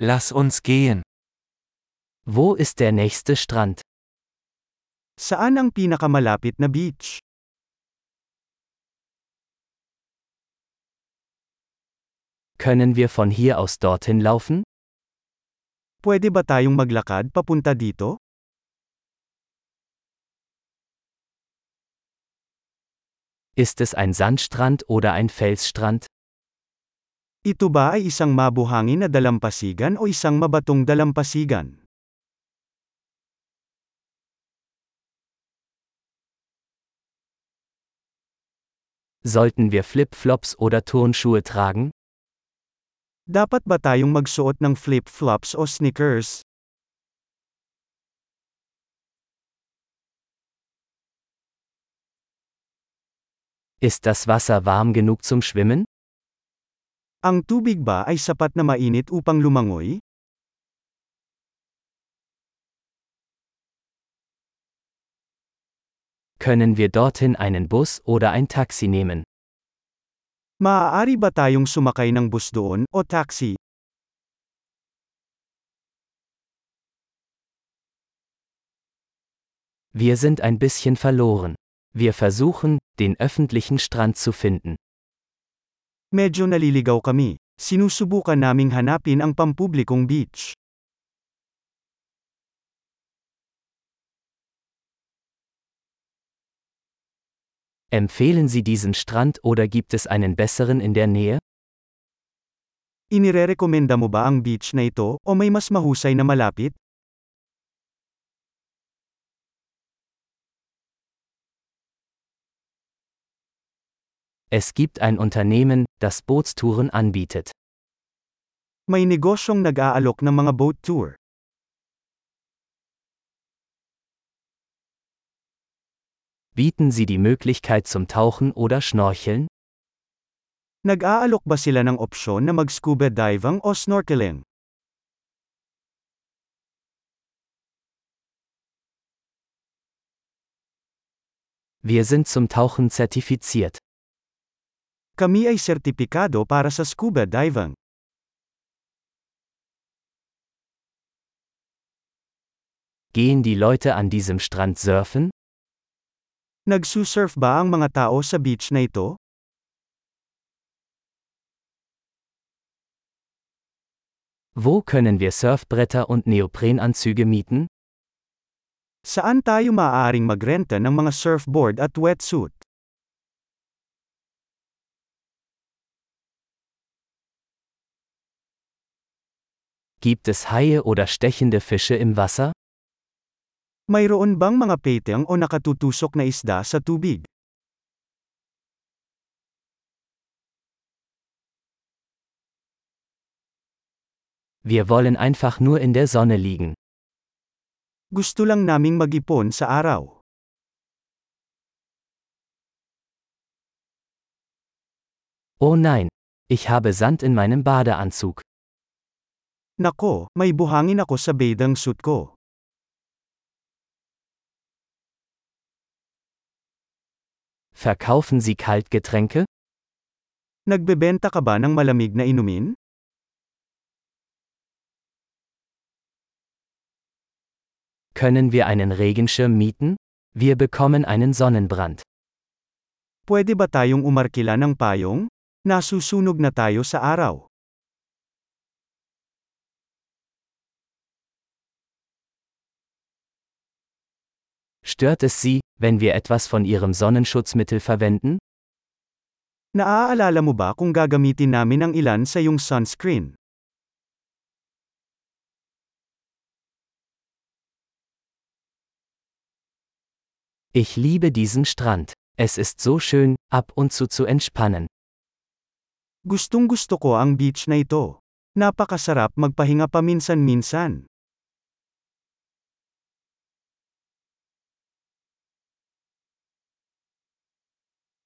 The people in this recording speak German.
Lass uns gehen. Wo ist der nächste Strand? Saan ang pinakamalapit na beach? Können wir von hier aus dorthin laufen? Pwede ba tayong maglakad papunta dito? Ist es ein Sandstrand oder ein Felsstrand? Ito ba ay isang mabuhangin na dalampasigan o isang mabatong dalampasigan? Sollten wir Flip-Flops oder Turnschuhe tragen? Dapat ba tayong magsuot ng flip-flops o sneakers? Ist das Wasser warm genug zum Schwimmen? Ang tubig ba ay sapat na mainit upang lumangoy? Können wir dorthin einen Bus oder ein Taxi nehmen? Maaari ba tayong sumakay ng bus doon o taxi? Wir sind ein bisschen verloren. Wir versuchen, den öffentlichen Strand zu finden. Medyo naliligaw kami. Sinusubukan naming hanapin ang pampublikong beach. Empfehlen Sie diesen Strand oder gibt es einen besseren in der Nähe? Inirerekomenda mo ba ang beach na ito o may mas mahusay na malapit? Es gibt ein Unternehmen, das Bootstouren anbietet. May negosyong nag-aalok ng mga boat tour. Bieten Sie die Möglichkeit zum Tauchen oder Schnorcheln? Nag-aalok ba sila ng opsyon na mag-scuba diving o snorkeling? Wir sind zum Tauchen zertifiziert. Kami ay sertipikado para sa scuba diving. Gehen die Leute an diesem Strand surfen? Nagsusurf ba ang mga tao sa beach na ito? Wo können wir Surfbretter und Neoprenanzüge mieten? Saan tayo maaaring magrenta ng mga surfboard at wetsuit? Gibt es Haie oder stechende Fische im Wasser? Mayroon bang mga peteng o nakatutusok na isda sa tubig? Wir wollen einfach nur in der Sonne liegen. Gusto lang naming mag-ipon sa araw. Oh nein, ich habe Sand in meinem Badeanzug. Nako, may buhangin ako sa bathing suit ko. Verkaufen Sie Kaltgetränke? Nagbebenta ka ba ng malamig na inumin? Können wir einen Regenschirm mieten? Wir bekommen einen Sonnenbrand. Pwede ba tayong umarkila ng payong? Nasusunog na tayo sa araw. Stört es Sie, wenn wir etwas von Ihrem Sonnenschutzmittel verwenden? Naaalala mo ba kung gagamitin namin ang ilan sa iyong sunscreen? Ich liebe diesen Strand. Es ist so schön, ab und zu zu entspannen. Gustong gusto ko ang beach na ito. Napakasarap magpahinga paminsan-minsan.